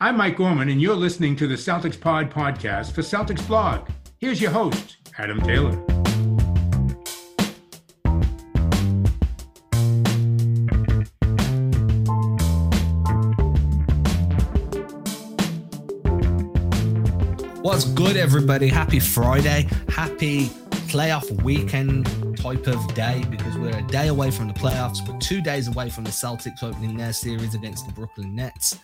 I'm Mike Gorman, and you're listening to the Celtics Pod podcast for Celtics Blog. Here's your host, Adam Taylor. What's good, everybody? Happy Friday. Happy playoff weekend type of day because we're a day away from the playoffs. We're two days away from the Celtics opening their series against the Brooklyn Nets.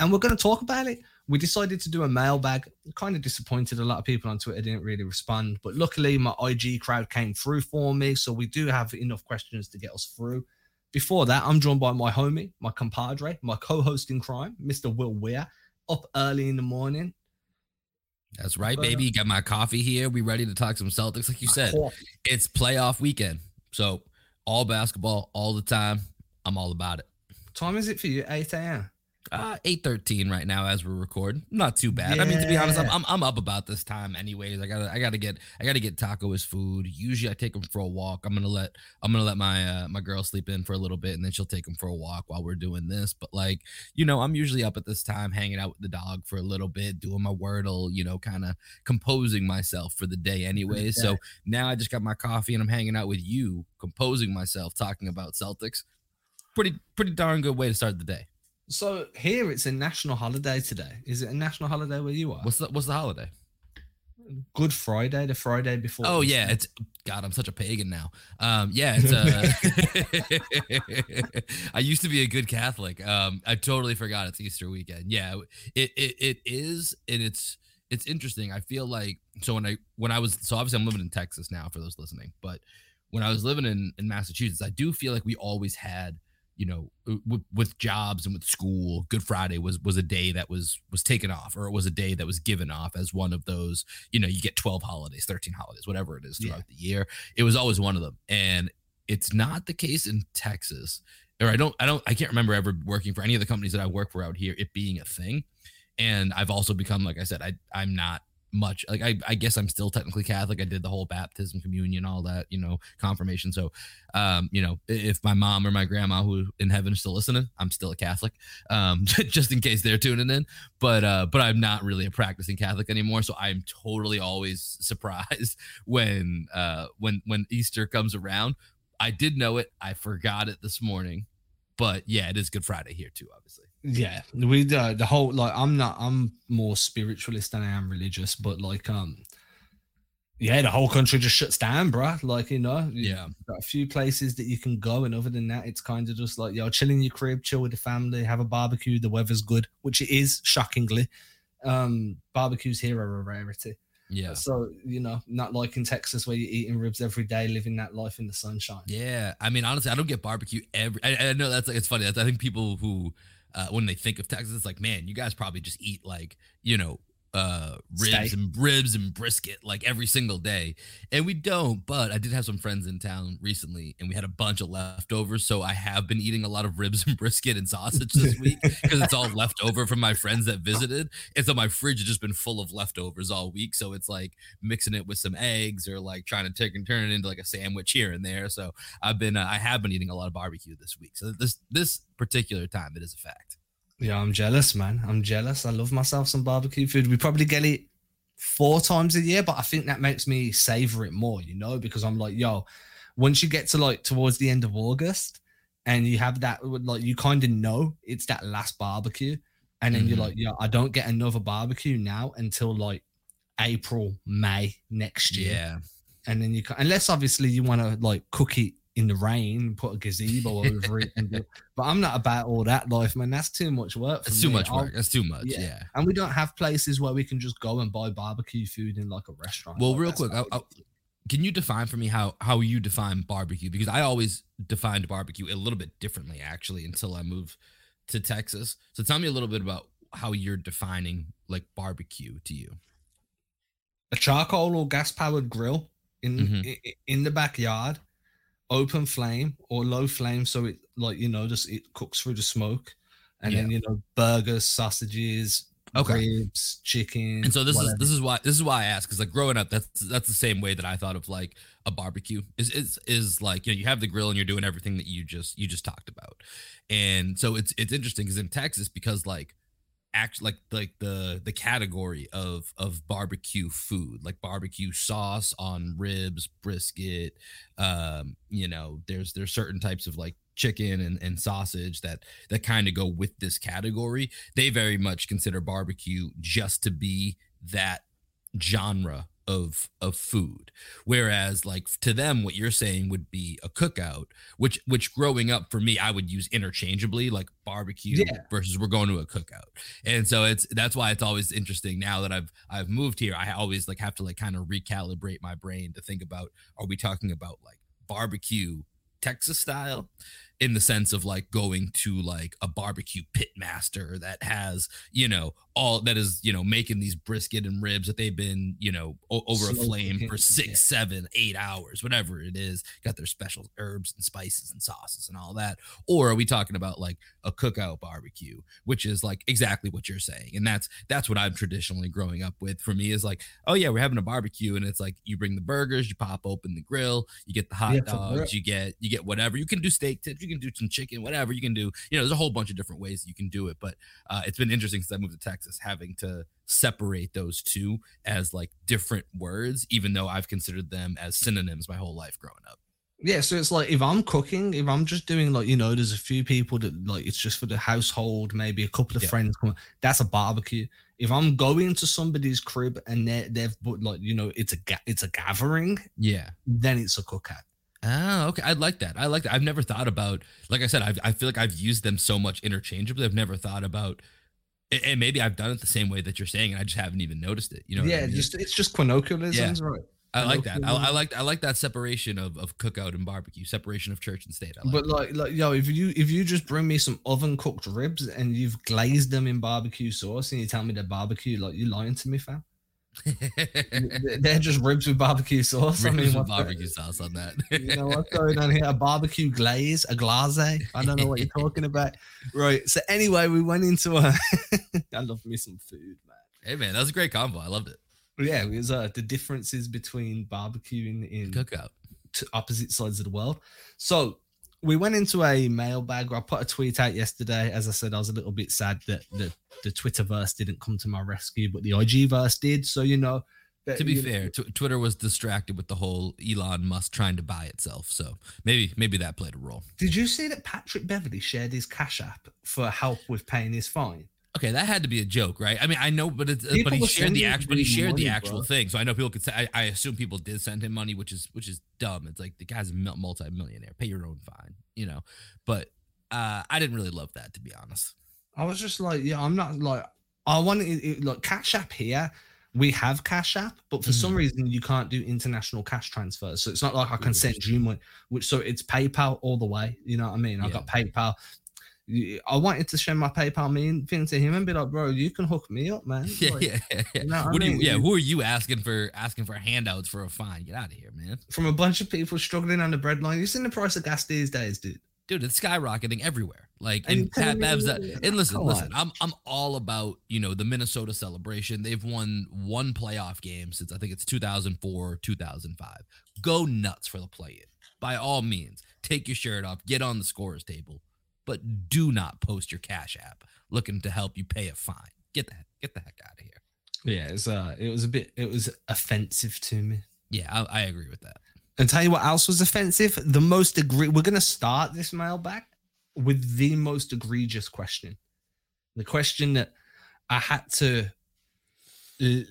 And we're going to talk about it. We decided to do a mailbag. Kind of disappointed. A lot of people on Twitter didn't really respond. But luckily, my IG crowd came through for me. So we do have enough questions to get us through. Before that, I'm joined by my homie, my compadre, my co host in crime, Mr. Will Weir, up early in the morning that's right, uh, baby. You Got my coffee here. We ready to talk some Celtics. Like you said, it's playoff weekend. So all basketball all the time. I'm all about it. Time is it for you? 8 a.m. Uh, eight thirteen right now as we record. Not too bad. Yeah. I mean, to be honest, I'm, I'm, I'm up about this time anyways. I gotta I gotta get I gotta get Taco his food. Usually I take him for a walk. I'm gonna let I'm gonna let my uh, my girl sleep in for a little bit and then she'll take him for a walk while we're doing this. But like you know, I'm usually up at this time hanging out with the dog for a little bit, doing my wordle. You know, kind of composing myself for the day anyways. Okay. So now I just got my coffee and I'm hanging out with you, composing myself, talking about Celtics. Pretty pretty darn good way to start the day. So here it's a national holiday today. Is it a national holiday where you are? What's the What's the holiday? Good Friday, the Friday before. Oh yeah, it's God. I'm such a pagan now. Um, yeah, it's. Uh, I used to be a good Catholic. Um, I totally forgot it's Easter weekend. Yeah, it it, it is, and it's it's interesting. I feel like so when I when I was so obviously I'm living in Texas now for those listening, but when I was living in in Massachusetts, I do feel like we always had you know with, with, jobs and with school good friday was was a day that was was taken off or it was a day that was given off as one of those you know you get 12 holidays 13 holidays whatever it is throughout yeah. the year it was always one of them and it's not the case in texas or i don't i don't i can't remember ever working for any of the companies that i work for out here it being a thing and i've also become like i said i i'm not much. Like I, I guess I'm still technically Catholic. I did the whole baptism, communion, all that, you know, confirmation. So, um, you know, if my mom or my grandma who in heaven is still listening, I'm still a Catholic. Um, just in case they're tuning in. But uh, but I'm not really a practicing Catholic anymore. So I'm totally always surprised when uh when when Easter comes around. I did know it. I forgot it this morning. But yeah, it is Good Friday here too, obviously. Yeah, we uh, the whole like I'm not I'm more spiritualist than I am religious, but like um yeah, the whole country just shuts down, bro. Like, you know, yeah, a few places that you can go, and other than that, it's kind of just like, yo, chill in your crib, chill with the family, have a barbecue. The weather's good, which it is, shockingly. Um, barbecues here are a rarity. Yeah. So, you know, not like in Texas where you're eating ribs every day, living that life in the sunshine. Yeah. I mean, honestly, I don't get barbecue every, I, I know that's like, it's funny. That's, I think people who, uh, when they think of Texas, it's like, man, you guys probably just eat like, you know, uh ribs Stay. and ribs and brisket like every single day and we don't but i did have some friends in town recently and we had a bunch of leftovers so i have been eating a lot of ribs and brisket and sausage this week because it's all leftover from my friends that visited and so my fridge has just been full of leftovers all week so it's like mixing it with some eggs or like trying to take and turn it into like a sandwich here and there so i've been uh, i have been eating a lot of barbecue this week so this this particular time it is a fact yeah, I'm jealous, man. I'm jealous. I love myself some barbecue food. We probably get it four times a year, but I think that makes me savor it more, you know, because I'm like, yo, once you get to like towards the end of August and you have that, like, you kind of know it's that last barbecue. And then mm-hmm. you're like, yeah, I don't get another barbecue now until like April, May next year. Yeah. And then you, unless obviously you want to like cook it in the rain, put a gazebo over it. Do, but I'm not about all that life, man. That's too much work. That's too much work. I'll, That's too much. Yeah. yeah. And we don't have places where we can just go and buy barbecue food in like a restaurant. Well, like real quick, I, I, can you define for me how how you define barbecue? Because I always defined barbecue a little bit differently, actually, until I moved to Texas. So tell me a little bit about how you're defining like barbecue to you. A charcoal or gas powered grill in, mm-hmm. in in the backyard open flame or low flame so it like you know just it cooks through the smoke and yeah. then you know burgers sausages okay. ribs chicken and so this whatever. is this is why this is why i asked because like growing up that's that's the same way that i thought of like a barbecue is is is like you know you have the grill and you're doing everything that you just you just talked about and so it's it's interesting because in texas because like act like like the the category of of barbecue food like barbecue sauce on ribs brisket um you know there's there's certain types of like chicken and, and sausage that that kind of go with this category. They very much consider barbecue just to be that genre of of food. Whereas like to them what you're saying would be a cookout which which growing up for me i would use interchangeably like barbecue Yeah. versus we're going to a cookout. And so it's that's why it's always interesting now that i've i've moved here i always like have to like kind of recalibrate my brain to think about are we talking about like barbecue texas style in the sense of like going to like a barbecue pit master that has you know all that is you know making these brisket and ribs that they've been you know o- over a flame cooking, for six yeah. seven eight hours whatever it is. Got their special herbs and spices and sauces and all that. Or are we talking about like a cookout barbecue which is like exactly what you're saying and that's that's what i'm traditionally growing up with. For me is like oh yeah we're having a barbecue and it's like you bring the burgers you pop open the grill you get the hot Yeah, dogs you get you get whatever. You can do steak tips you can do some chicken whatever you can do you know there's a whole bunch of different ways you can do it but uh, it's been interesting since i moved to texas having to separate those two as like different words even though i've considered them as synonyms my whole life growing up Yeah, so it's like if I'm cooking, if I'm just doing like you know, there's a few people that like it's just for the household, maybe a couple of Yeah. friends come. That's a barbecue. If I'm going to somebody's crib and they they've put like you know it's a ga- it's a gathering, yeah then it's a cookout. Oh, okay. I like that. I like that. I've never thought about, like I said, I've, I feel like I've used them so much interchangeably. I've never thought about, and maybe I've done it the same way that you're saying, and I just haven't even noticed it. You know? what I yeah, mean? just it's just colloquialisms, right? I like that. I, I like I like that separation of of cookout and barbecue, separation of church and state. I like But like, like, yo, if you if you just bring me some oven cooked ribs and you've glazed them in barbecue sauce and you tell me they're barbecue, like you're lying to me, fam? That. They're just ribs with barbecue sauce. I mean, Ribs with what's the- barbecue sauce on that. you know what's going on here? A barbecue glaze, a glaze. I don't know what you're talking about. Right. So anyway, we went into a. I love me some food, man. hey man, that was a great combo. I loved it. Yeah, it was uh, the differences between barbecuing in Cookout. to opposite sides of the world. So we went into a mailbag. Where I put a tweet out yesterday. As I said, I was a little bit sad that the, the Twitterverse didn't come to my rescue, but the IGverse did. So you know, that- To be fair, tw- Twitter was distracted with the whole Elon Musk trying to buy itself, so maybe maybe that played a role. did you see that Patrick Beverley shared his Cash App for help with paying his fine? Okay, that had to be a joke, right? I mean, I know, but it's, uh, People but he shared the actual, but he shared the actual bro. thing. So I know people could say. I, I assume people did send him money, which is which is dumb. It's like the guy's a mul- multi-millionaire. Pay your own fine, you know. But uh, I didn't really love that, to be honest. I was just like, yeah, I'm not like, I want it, like Cash App here. We have Cash App, but for some reason you can't do international cash transfers. So it's not like I can send you money, which so it's PayPal all the way. You know what I mean? I Yeah. got PayPal. I wanted to share my PayPal mean thing to him and be like, bro, you can hook me up, man. Yeah, Like, yeah, yeah. you know what What you? Yeah, who are you asking for asking for handouts for a fine? Get out of here, man. From a bunch of people struggling on the breadline. You seen the price of gas these days, dude? dude, it's skyrocketing everywhere. Like And and Pat that. And listen, listen. I'm I'm all about you know the Minnesota celebration. They've won one playoff game since I think it's 2004, 2005. Go nuts for the play-in. By all means, take your shirt off, get on the scorers table, but do not post your Cash App looking to help you pay a fine. Get the get the heck out of here. Yeah, it's uh it was a bit it was offensive to me. Yeah, I, I agree with that. And tell you what else was offensive? The most agree. We're going to start this mailbag with the most egregious question. The question that I had to r-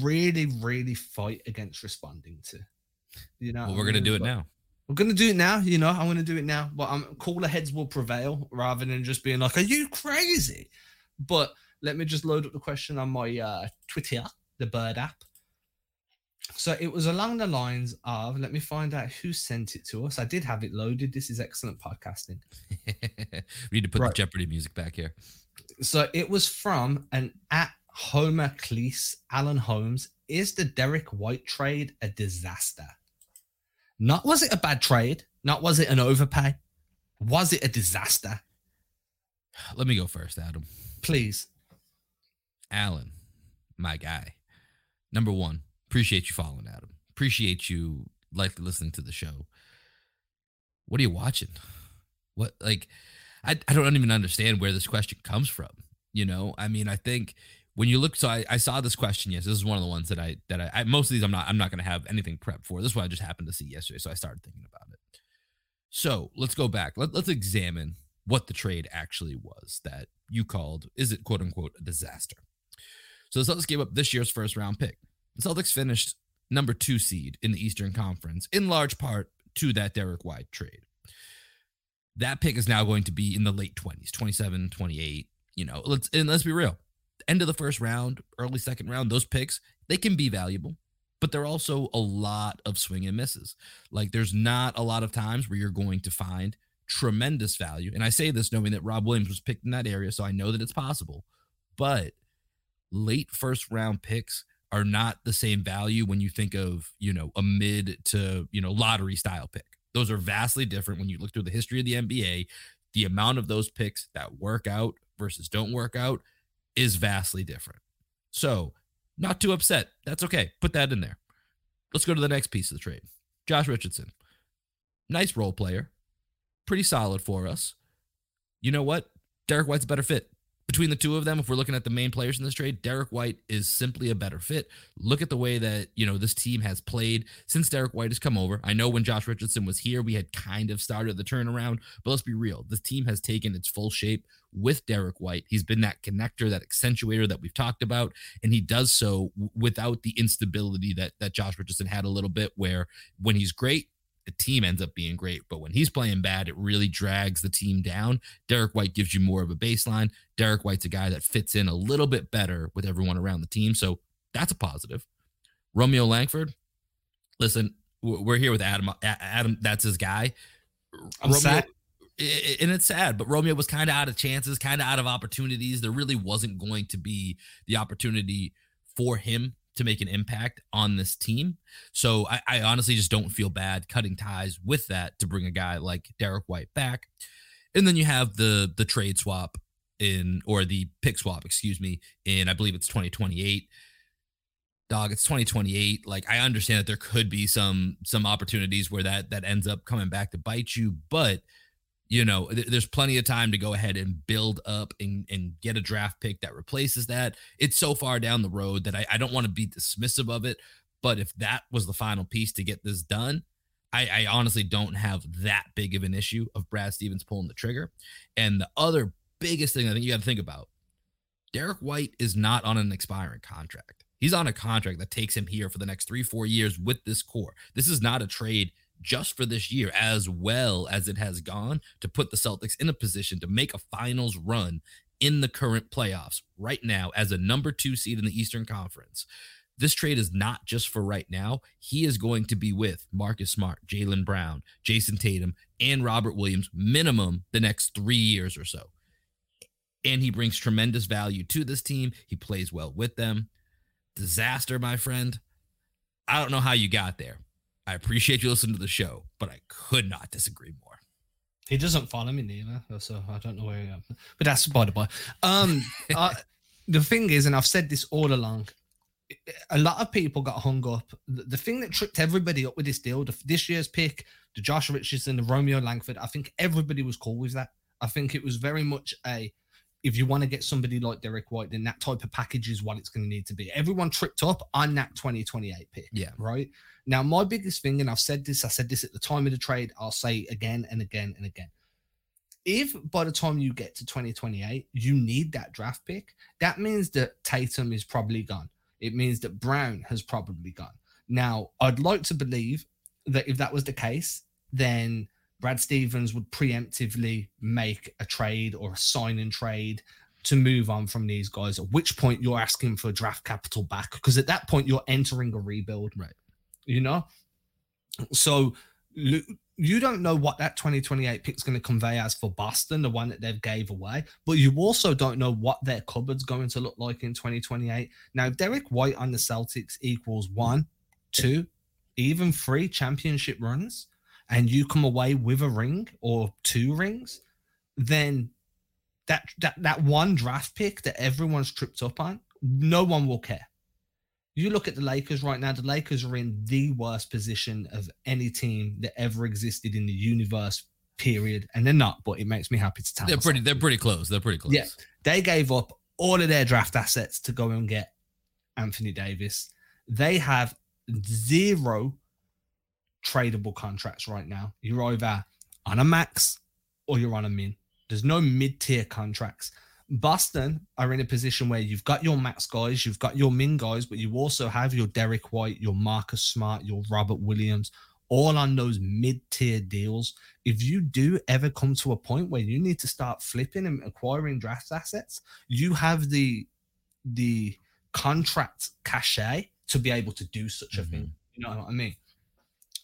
really, really fight against responding to. You know, Well, we're gonna do it now. We're gonna do it now. You know, I'm gonna do it now. But I'm cooler heads will prevail rather than just being like, "Are you crazy?" But let me just load up the question on my uh, Twitter, the Bird app. So it was along the lines of, let me find out who sent it to us. I did have it loaded. This is excellent podcasting. we need to put Right. the Jeopardy music back here. So it was from an at Homer Cleese, Alan Holmes. Is the Derrick White trade a disaster? Not was it a bad trade? Not was it an overpay? Was it a disaster? Let me go first, Adam. Please. Alan, my guy. Number one, appreciate you following Adam. Appreciate you like listening to the show. What are you watching? What like I, I don't even understand where this question comes from. You know, I mean, I think when you look, so I, I saw this question. Yes, this is one of the ones that I that I, I most of these I'm not I'm not going to have anything prepped for. This one I just happened to see yesterday, so I started thinking about it. So let's go back. Let, let's examine what the trade actually was that you called. Is it quote unquote a disaster? So the Celtics gave up this year's first round pick. The Celtics finished number two seed in the Eastern Conference, in large part to that Derrick White trade. That pick is now going to be in the late 20s, 27, 28. You know, let's and let's be real. End of the first round, early second round, those picks, they can be valuable, but they're also a lot of swing and misses. Like there's not a lot of times where you're going to find tremendous value. And I say this knowing that Rob Williams was picked in that area, so I know that it's possible. But late first round picks are not the same value when you think of, you know, a mid to, you know, lottery style pick. Those are vastly different when you look through the history of the NBA. The amount of those picks that work out versus don't work out is vastly different. So, not too upset. That's okay. Put that in there. Let's go to the next piece of the trade. Josh Richardson. Nice role player. Pretty solid for us. You know what? Derrick White's a better fit between the two of them, if we're looking at the main players in this trade, Derrick White is simply a better fit. Look at the way that, you know, this team has played since Derrick White has come over. I know when Josh Richardson was here, we had kind of started the turnaround, but let's be real. This team has taken its full shape with Derrick White. He's been that connector, that accentuator that we've talked about, and he does so without the instability that that Josh Richardson had a little bit where when he's great, the team ends up being great. But when he's playing bad, it really drags the team down. Derrick White gives you more of a baseline. Derrick White's a guy that fits in a little bit better with everyone around the team. So that's a positive. Romeo Langford, listen, we're here with Adam. Adam, that's his guy. I'm Romeo, sad. And it's sad, but Romeo was kind of out of chances, kind of out of opportunities. There really wasn't going to be the opportunity for him to make an impact on this team. So I, I, honestly just don't feel bad cutting ties with that to bring a guy like Derrick White back. And then you have the the trade swap in or the pick swap, excuse me, in I believe it's 2028. Dog, it's 2028. Like I understand that there could be some some opportunities where that that ends up coming back to bite you, but you know, th- there's plenty of time to go ahead and build up and, and get a draft pick that replaces that. It's so far down the road that I, I don't want to be dismissive of it. But if that was the final piece to get this done, I, I honestly don't have that big of an issue of Brad Stevens pulling the trigger. And the other biggest thing I think you got to think about Derrick White is not on an expiring contract. He's on a contract that takes him here for the next three, four years with this core. This is not a trade just for this year, as well as it has gone to put the Celtics in a position to make a finals run in the current playoffs right now as a number two seed in the Eastern Conference. This trade is not just for right now. He is going to be with Marcus Smart, Jaylen Brown, Jayson Tatum, and Robert Williams minimum the next three years or so. And he brings tremendous value to this team. He plays well with them. Disaster, my friend. I don't know how you got there. I appreciate you listening to the show, but I could not disagree more. He doesn't follow me neither, so I don't know where he am. But that's by the by. Um, the thing is, and I've said this all along, a lot of people got hung up. The, the thing that tripped everybody up with this deal, the, this year's pick, the Josh Richardson, the Romeo Langford, I think everybody was cool with that. I think it was very much a if you want to get somebody like Derrick White, then that type of package is what it's going to need to be. Everyone tripped up on that 2028 pick. Yeah. Right. Now, my biggest thing, and I've said this, I said this at the time of the trade, I'll say again and again and again. If by the time you get to 2028, you need that draft pick, that means that Tatum is probably gone. It means that Brown has probably gone. Now, I'd like to believe that if that was the case, then Brad Stevens would preemptively make a trade or a sign and trade to move on from these guys. At which point you're asking for draft capital back because at that point you're entering a rebuild. Right. You know? So you don't know what that 2028 pick is going to convey as for Boston, the one that they've gave away, but you also don't know what their cupboard's going to look like in 2028. Now, Derrick White on the Celtics equals one, two, even three championship runs and you come away with a ring or two rings, then that that that one draft pick that everyone's tripped up on, no one will care. You look at the Lakers right now, the Lakers are in the worst position of any team that ever existed in the universe, period. And they're not, but it makes me happy to tell. They're pretty, they're pretty close. They're pretty close. Yeah. They gave up all of their draft assets to go and get Anthony Davis. They have zero tradable contracts right now. You're either on a max or you're on a min. There's no mid tier contracts. Boston are in a position where you've got your max guys, you've got your min guys, but you also have your Derrick White, your Marcus Smart, your Robert Williams, all on those mid tier deals. If you do ever come to a point where you need to start flipping and acquiring draft assets, you have the the contract cachet to be able to do such a mm-hmm. thing. You know what I mean?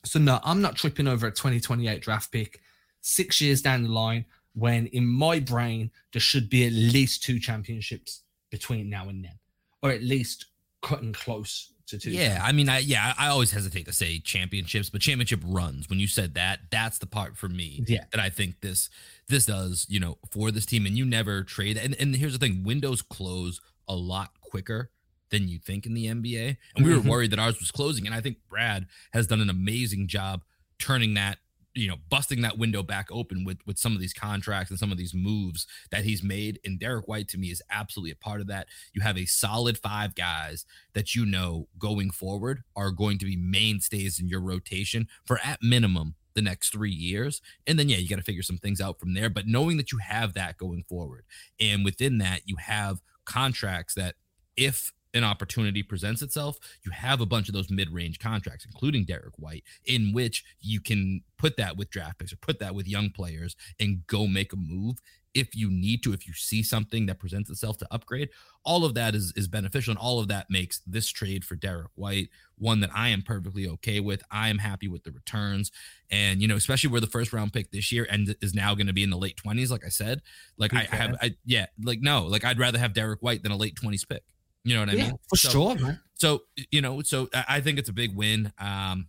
So no, I'm not tripping over a 2028 draft pick six years down the line when in my brain there should be at least two championships between now and then, or at least cutting close to two. Yeah, I mean, I yeah, I always hesitate to say championships, but championship runs. When you said that, that's the part for me yeah. that I think this this does, you know, for this team. And you never trade. And and here's the thing: windows close a lot quicker than you think in the NBA. And we were mm-hmm. worried that ours was closing. And I think Brad has done an amazing job turning that you know busting that window back open with with some of these contracts and some of these moves that he's made and Derrick White to me is absolutely a part of that you have a solid five guys that you know going forward are going to be mainstays in your rotation for at minimum the next three years and then yeah you got to figure some things out from there but knowing that you have that going forward and within that you have contracts that if an opportunity presents itself, you have a bunch of those mid-range contracts, including Derrick White, in which you can put that with draft picks or put that with young players and go make a move if you need to, if you see something that presents itself to upgrade. All of that is is beneficial, and all of that makes this trade for Derrick White one that I am perfectly okay with. I am happy with the returns, and you know, especially where the first round pick this year and is now going to be in the late twenties. Like I said, like I, I have, I yeah, like no, like I'd rather have Derrick White than a late twenties pick. You know what I yeah, mean? For so, sure, man. So, you know, so I think it's a big win. Um,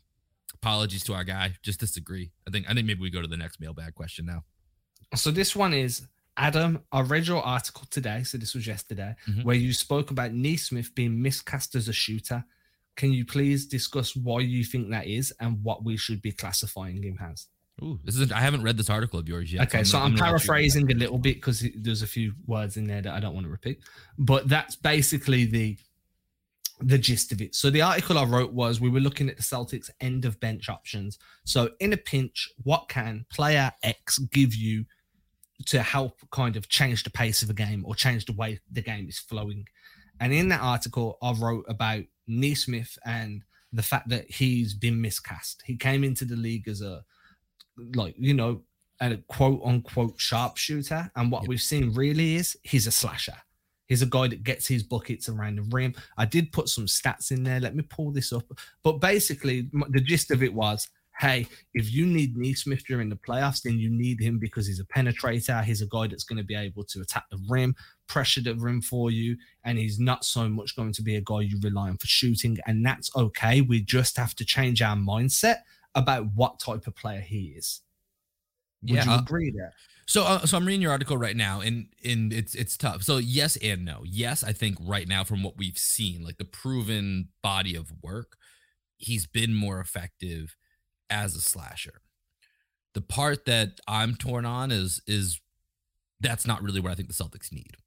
apologies to our guy. Just disagree. I think I think maybe we go to the next mailbag question now. So this one is Adam. I read your article today, so this was yesterday, mm-hmm. where you spoke about Nesmith being miscast as a shooter. Can you please discuss why you think that is and what we should be classifying him as? Ooh, this is I haven't read this article of yours yet. Okay, so I'm, so I'm paraphrasing a little bit because there's a few words in there that I don't want to repeat, but that's basically the the gist of it. So the article I wrote was we were looking at the Celtics end of bench options. So in a pinch, what can player X give you to help kind of change the pace of a game or change the way the game is flowing? And in that article, I wrote about Nesmith and the fact that he's been miscast. He came into the league as a like you know a quote unquote sharpshooter, and what yep. we've seen really is he's a slasher. He's a guy that gets his buckets around the rim. I did put some stats in there. Let me pull this up. But basically, the gist of it was hey, if you need Nesmith during the playoffs, then you need him because he's a penetrator. He's a guy that's going to be able to attack the rim, pressure the rim for you, and he's not so much going to be a guy you rely on for shooting. And that's okay. We just have to change our mindset about what type of player he is. Would yeah, you uh, agree there? So, uh, so I'm reading your article right now, and and it's it's tough. So, yes and no. Yes, I think right now, from what we've seen, like the proven body of work, he's been more effective as a slasher. The part that I'm torn on is is that's not really what I think the Celtics need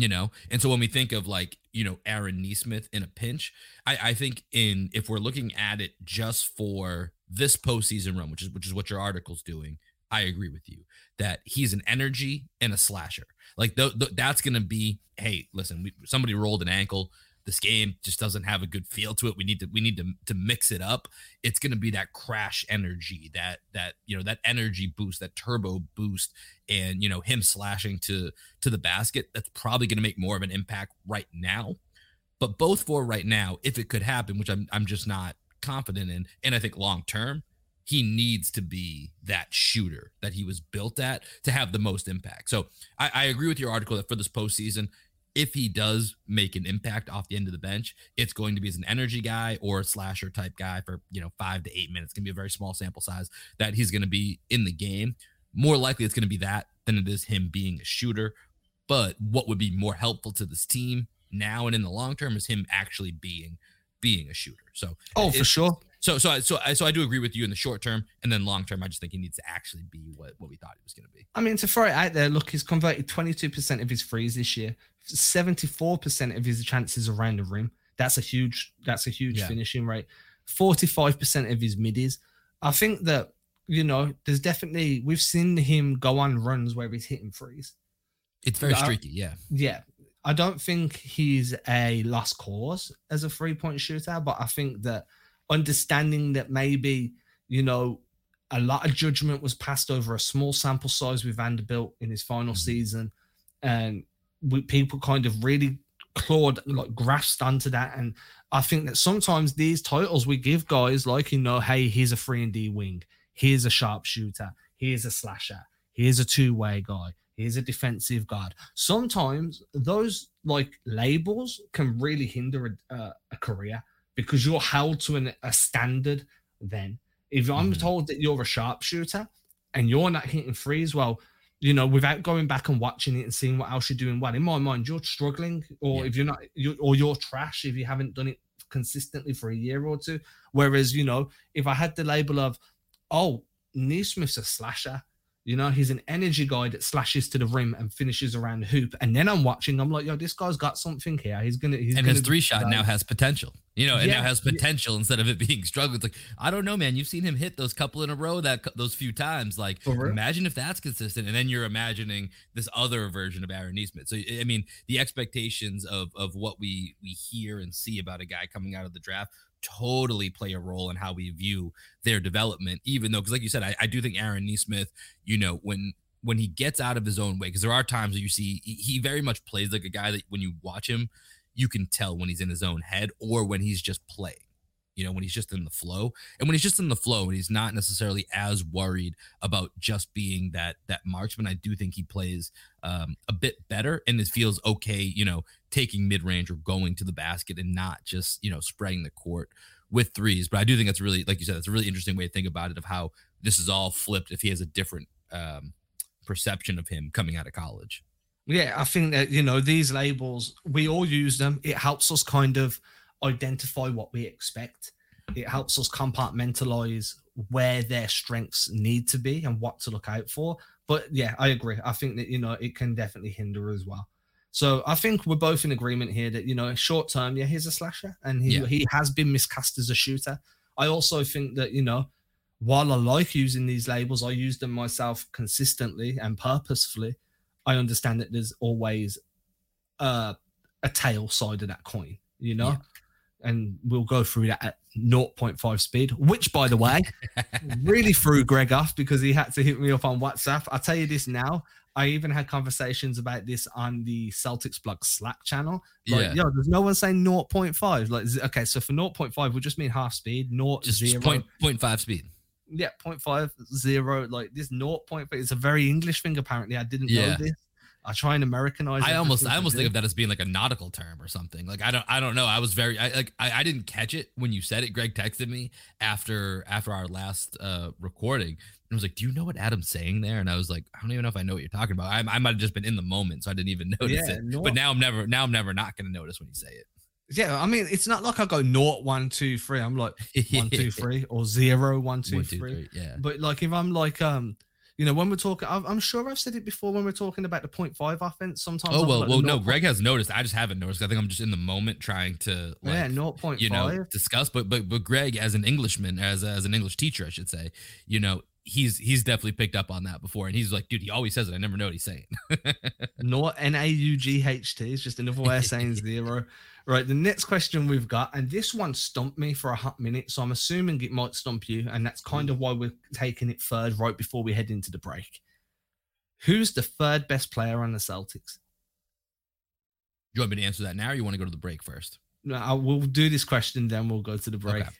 you know? And so when we think of like you know aaron nesmith in a pinch i i think in if we're looking at it just for this postseason run which is which is what your article's doing i agree with you that he's an energy and a slasher. Like th- th- that's gonna be hey listen we, somebody rolled an ankle this game just doesn't have a good feel to it. We need to we need to to mix it up. It's going to be that crash energy, that that you know that energy boost, that turbo boost, and you know him slashing to to the basket. That's probably going to make more of an impact right now. But both for right now, if it could happen, which I'm I'm just not confident in, and I think long term, he needs to be that shooter that he was built at to have the most impact. So I, I agree with your article that for this postseason, if he does make an impact off the end of the bench, it's going to be as an energy guy or a slasher type guy for, you know, five to eight minutes. It's going to be a very small sample size that he's going to be in the game. More likely it's going to be that than it is him being a shooter. But what would be more helpful to this team now and in the long term is him actually being being a shooter. So Oh, for sure. So so I, so I, so I do agree with you in the short term, and then long term, I just think he needs to actually be what what we thought he was going to be. I mean, to throw it out there, look, he's converted 22% of his threes this year, 74% of his chances around the rim. That's a huge that's a huge Yeah. finishing rate. 45% of his middies. I think that you know, there's definitely we've seen him go on runs where he's hitting threes. It's very Yeah. streaky, yeah. Yeah. I don't think he's a lost cause as a three point shooter, but I think that understanding that maybe, you know, a lot of judgment was passed over a small sample size with Vanderbilt in his final Mhm. season. And we, people kind of really clawed, like grasped onto that. And I think that sometimes these titles we give guys like, you know, hey, here's a three and D wing, here's a sharpshooter, here's a slasher, here's a two way guy, here's a defensive guard. Sometimes those like labels can really hinder a, uh, a career because you're held to an, a standard then. If I'm Mhm. told that you're a sharpshooter and you're not hitting threes, well, you know, without going back and watching it and seeing what else you're doing well, in my mind, you're struggling, or Yeah. if you're not, you or you're trash if you haven't done it consistently for a year or two. Whereas, you know, if I had the label of, oh, Nesmith's a slasher, you know, he's an energy guy that slashes to the rim and finishes around the hoop, and then I'm watching, I'm like, yo, this guy's got something here. He's gonna, he's and gonna his three shot now has potential. You know, it Yeah, now has yeah. potential instead of it being struggle. It's like I don't know, man. You've seen him hit those couple in a row that those few times. Like imagine if that's consistent, and then you're imagining this other version of Aaron Nesmith. So I mean, the expectations of of what we we hear and see about a guy coming out of the draft totally play a role in how we view their development. Even though, because like you said, I, I do think Aaron Nesmith, you know, when when he gets out of his own way, because there are times that you see he, he very much plays like a guy that when you watch him, you can tell when he's in his own head or when he's just playing. You know, when he's just in the flow, and when he's just in the flow, and he's not necessarily as worried about just being that that marksman. I do think he plays um, a bit better, and it feels okay. You know, taking mid range or going to the basket, and not just you know spreading the court with threes. But I do think that's really, like you said, that's a really interesting way to think about it of how this is all flipped if he has a different um, perception of him coming out of college. Yeah, I think that you know these labels, we all use them. It helps us kind of identify what we expect. It helps us compartmentalize where their strengths need to be and what to look out for. But yeah, I agree. I think that you know it can definitely hinder as well. So I think we're both in agreement here that you know short term, yeah, he's a slasher and he Yeah. he has been miscast as a shooter. I also think that you know while I like using these labels, I use them myself consistently and purposefully. I understand that there's always uh, a tail side of that coin, you know, Yeah. And we'll go through that at 0.5 speed, which, by the way, really threw Greg off because he had to hit me up on WhatsApp. I'll tell you this now. I even had conversations about this on the Celtics blog Slack channel. Like, Yeah. yo, there's no one saying 0.5. Like, okay, so for 0.5, we just mean half speed, 0, Just, zero. just point point five speed. Yeah, 0.5, zero. Like this 0.5. It's a very English thing, apparently. I didn't know this. I try and Americanize. I almost I almost think of that as being like a nautical term or something. Like I don't I don't know. I was very I like I, I didn't catch it when you said it. Greg texted me after after our last uh recording and was like, "Do you know what Adam's saying there?" And I was like, "I don't even know if I know what you're talking about. I, I might have just been in the moment, so I didn't even notice Yeah, it. But now I'm never now I'm never not going to notice when you say it. Yeah, I mean, it's not like I go naught, one, two, three. I'm like one, two, three, or zero, one, two, One, three. two, three. Yeah. But like if I'm like um, you know, when we're talking, I'm, sure I've said it before when we're talking about the 0.5 offense. Sometimes Oh well, well, no. 0.5 Greg has noticed. I just haven't noticed. I think I'm just in the moment trying to like, yeah, 0.5. you know discuss but but but greg as an englishman as as an english teacher i should say you know he's he's definitely picked up on that before and he's like dude he always says it i never know what he's saying Not N A U G H T. It's just another way of saying zero. Right. The next question we've got, and this one stumped me for a hot minute, so I'm assuming it might stump you, and that's kind of why we're taking it third right before we head into the break. Who's the third best player on the Celtics? Do you want me to answer that now or you want to go to the break first No, I will do this question, then we'll go to the break. Okay.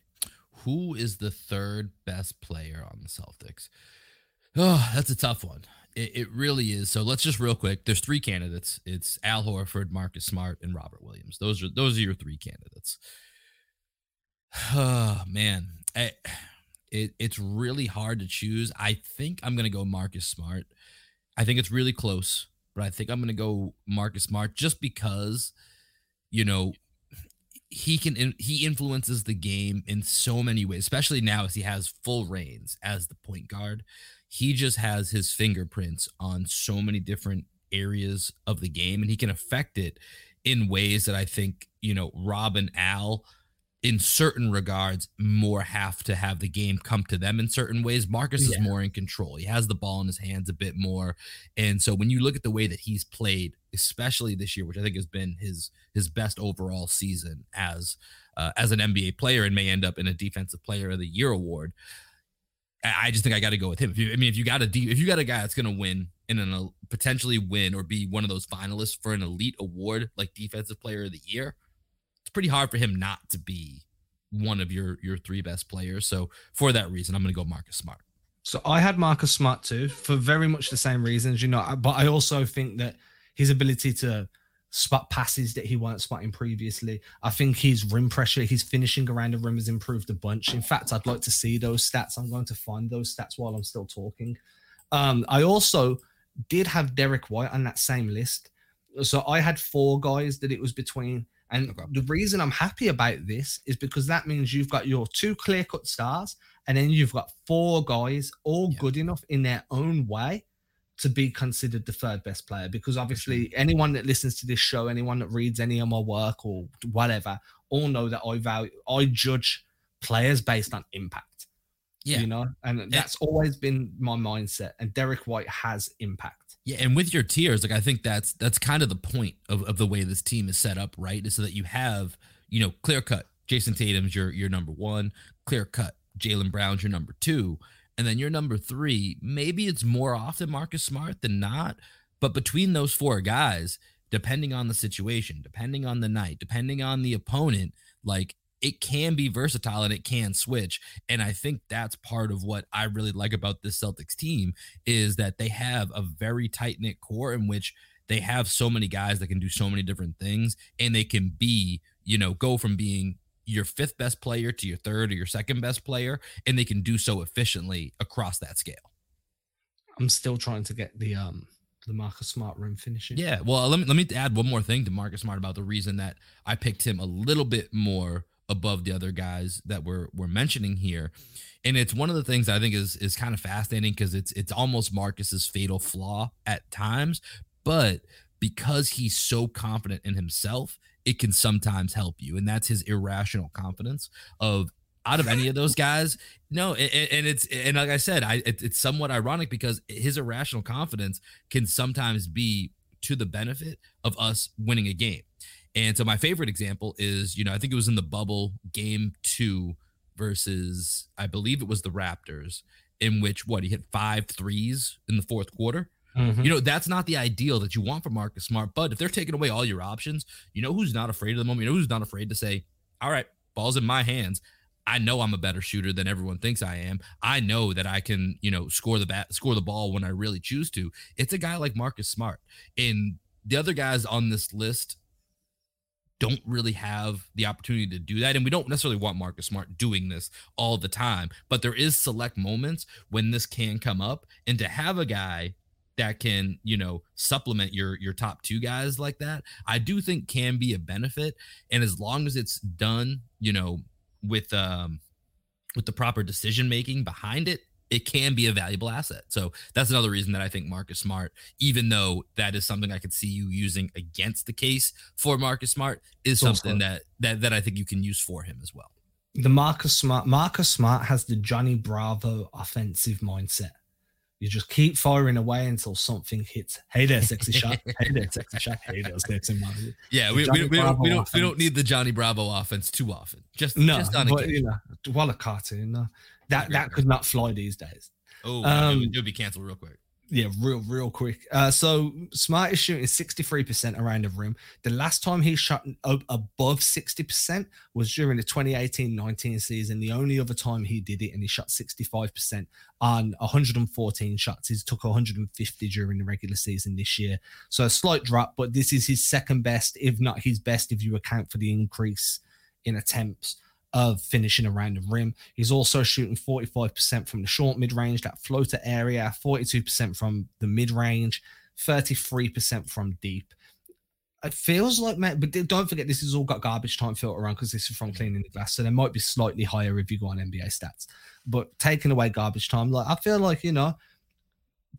Who is the third best player on the celtics? Oh that's a tough one. It, it really is. So let's just real quick there's three candidates. It's al horford marcus smart and robert williams. Those are those are your three candidates. Oh man. I, it, it's really hard to choose. I think i'm gonna go marcus smart. I think it's really close but i think i'm gonna go marcus smart just because you know he can he influences the game in so many ways, especially now as he has full reins as the point guard. He just has his fingerprints on so many different areas of the game, and he can affect it in ways that I think you know Rob and Al in certain regards more have to have the game come to them in certain ways. Marcus yeah. is more in control. He has the ball in his hands a bit more. And so when you look at the way that he's played, especially this year, which I think has been his his best overall season as uh, as an NBA player and may end up in a defensive player of the year award. I just think I got to go with him. If you, I mean, if you got a de- if you got a guy that's going to win in an uh, potentially win or be one of those finalists for an elite award like defensive player of the year, pretty hard for him not to be one of your your three best players. So for that reason, I'm going to go Marcus Smart. So I had Marcus Smart too for very much the same reasons, you know. But I also think that his ability to spot passes that he weren't spotting previously. I think his rim pressure, his finishing around the rim has improved a bunch. In fact, I'd like to see those stats. I'm going to find those stats while I'm still talking. Um, I also did have Derrick White on that same list. So I had four guys that it was between. And okay. the reason I'm happy about this is because that means you've got your two clear cut stars, and then you've got four guys all yeah. good enough in their own way to be considered the third best player. Because obviously, anyone that listens to this show, anyone that reads any of my work or whatever, all know that I value, I judge players based on impact. Yeah. You know, and that's always been my mindset. And Derrick White has impact. Yeah, and with your tiers, like I think that's that's kind of the point of, of the way this team is set up, right? Is so that you have, you know, clear cut Jayson Tatum's your your number one, clear cut Jaylen Brown's your number two, and then your number three. Maybe it's more often Marcus Smart than not, but between those four guys, depending on the situation, depending on the night, depending on the opponent, like it can be versatile and it can switch and i think that's part of what i really like about this celtics team is that they have a very tight knit core in which they have so many guys that can do so many different things and they can be you know go from being your fifth best player to your third or your second best player and they can do so efficiently across that scale i'm still trying to get the um the Marcus Smart rim finishing. Yeah, well, let me let me add one more thing to Marcus Smart about the reason that I picked him a little bit more above the other guys that we're we're mentioning here. And it's one of the things I think is is kind of fascinating because it's it's almost Marcus's fatal flaw at times, but because he's so confident in himself, it can sometimes help you. And that's his irrational confidence of out of any of those guys. No, and, and it's and like I said, I it, it's somewhat ironic because his irrational confidence can sometimes be to the benefit of us winning a game. And so my favorite example is, you know, I think it was in the bubble game two versus I believe it was the Raptors, in which what he hit five threes in the fourth quarter. Mm-hmm. You know, that's not the ideal that you want for Marcus Smart. But if they're taking away all your options, you know who's not afraid of the moment? You know who's not afraid to say, All right, ball's in my hands. I know I'm a better shooter than everyone thinks I am. I know that I can, you know, score the bat, score the ball when I really choose to. It's a guy like Marcus Smart. And the other guys on this list don't really have the opportunity to do that. And we don't necessarily want Marcus Smart doing this all the time, but there is select moments when this can come up. And to have a guy that can, you know, supplement your your top two guys like that, I do think can be a benefit. And as long as it's done, you know, with um with the proper decision making behind it, it can be a valuable asset. So that's another reason that I think Marcus Smart, even though that is something I could see you using against the case for Marcus Smart, is something that that that I think you can use for him as well. The Marcus Smart Marcus Smart has the Johnny Bravo offensive mindset. You just keep firing away until something hits. Hey there, sexy shot. Hey there, sexy shot. Hey there, sexy man. Yeah, we, we, we, don't, we, don't, we don't need the Johnny Bravo offense too often. Just no, just on but, you know, while a cartoon. No. That that could not fly these days. Oh, um, it would be canceled real quick. Yeah, real, real quick. Uh, so Smart is shooting 63% around the rim. The last time he shot above 60% was during the 2018-19 season. The only other time he did it, and he shot 65% on 114 shots. He's took 150 during the regular season this year. So a slight drop, but this is his second best, if not his best, if you account for the increase in attempts of finishing around the rim. He's also shooting 45% from the short mid range, that floater area, 42% from the mid range, 33% from deep. it feels like, man, but don't forget this has all got garbage time filter on because this is from cleaning the glass, so there might be slightly higher if you go on NBA stats. But taking away garbage time, like I feel like you know,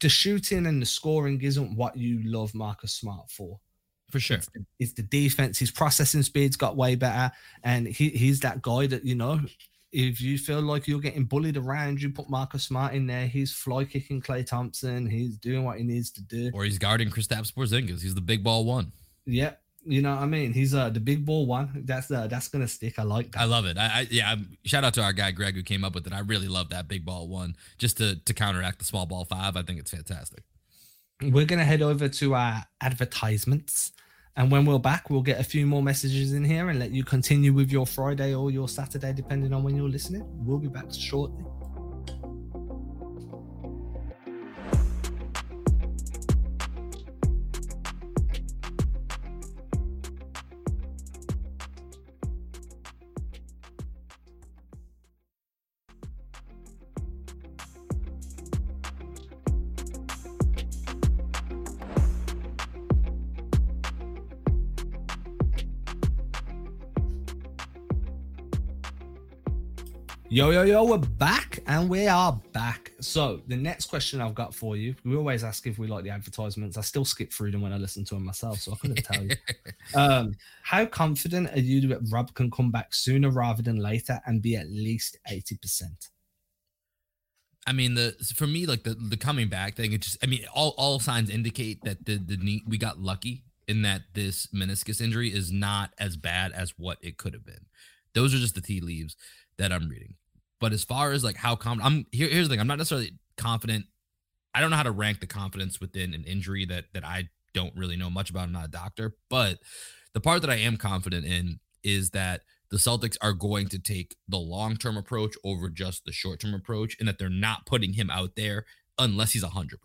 the shooting and the scoring isn't what you love Marcus Smart for. For sure, it's the, it's the defense. His processing speed's got way better, and he, he's that guy that you know. If you feel like you're getting bullied around, you put Marcus Smart in there. He's fly kicking Klay Thompson. He's doing what he needs to do. Or he's guarding Kristaps Porzingis. He's the big ball one. Yeah, you know what I mean. He's uh the big ball one. That's uh that's gonna stick. I like that. I love it. I, I yeah. Shout out to our guy Greg who came up with it. I really love that big ball one just to to counteract the small ball five. I think it's fantastic. We're gonna head over to our advertisements. And when we're back, we'll get a few more messages in here and let you continue with your Friday or your Saturday, depending on when you're listening. We'll be back shortly. Yo, yo, yo, we're back and we are back. So, the next question I've got for you we always ask if we like the advertisements. I still skip through them when I listen to them myself, so I couldn't tell you. Um, how confident are you that Rob can come back sooner rather than later and be at least 80%? I mean, the for me, like the the coming back thing, it just I mean, all all signs indicate that the the knee we got lucky in that this meniscus injury is not as bad as what it could have been. Those are just the tea leaves that I'm reading. But as far as like how confident, I'm here, here's the thing: I'm not necessarily confident. I don't know how to rank the confidence within an injury that that I don't really know much about. I'm not a doctor, but the part that I am confident in is that the Celtics are going to take the long term approach over just the short term approach, and that they're not putting him out there unless he's 100%.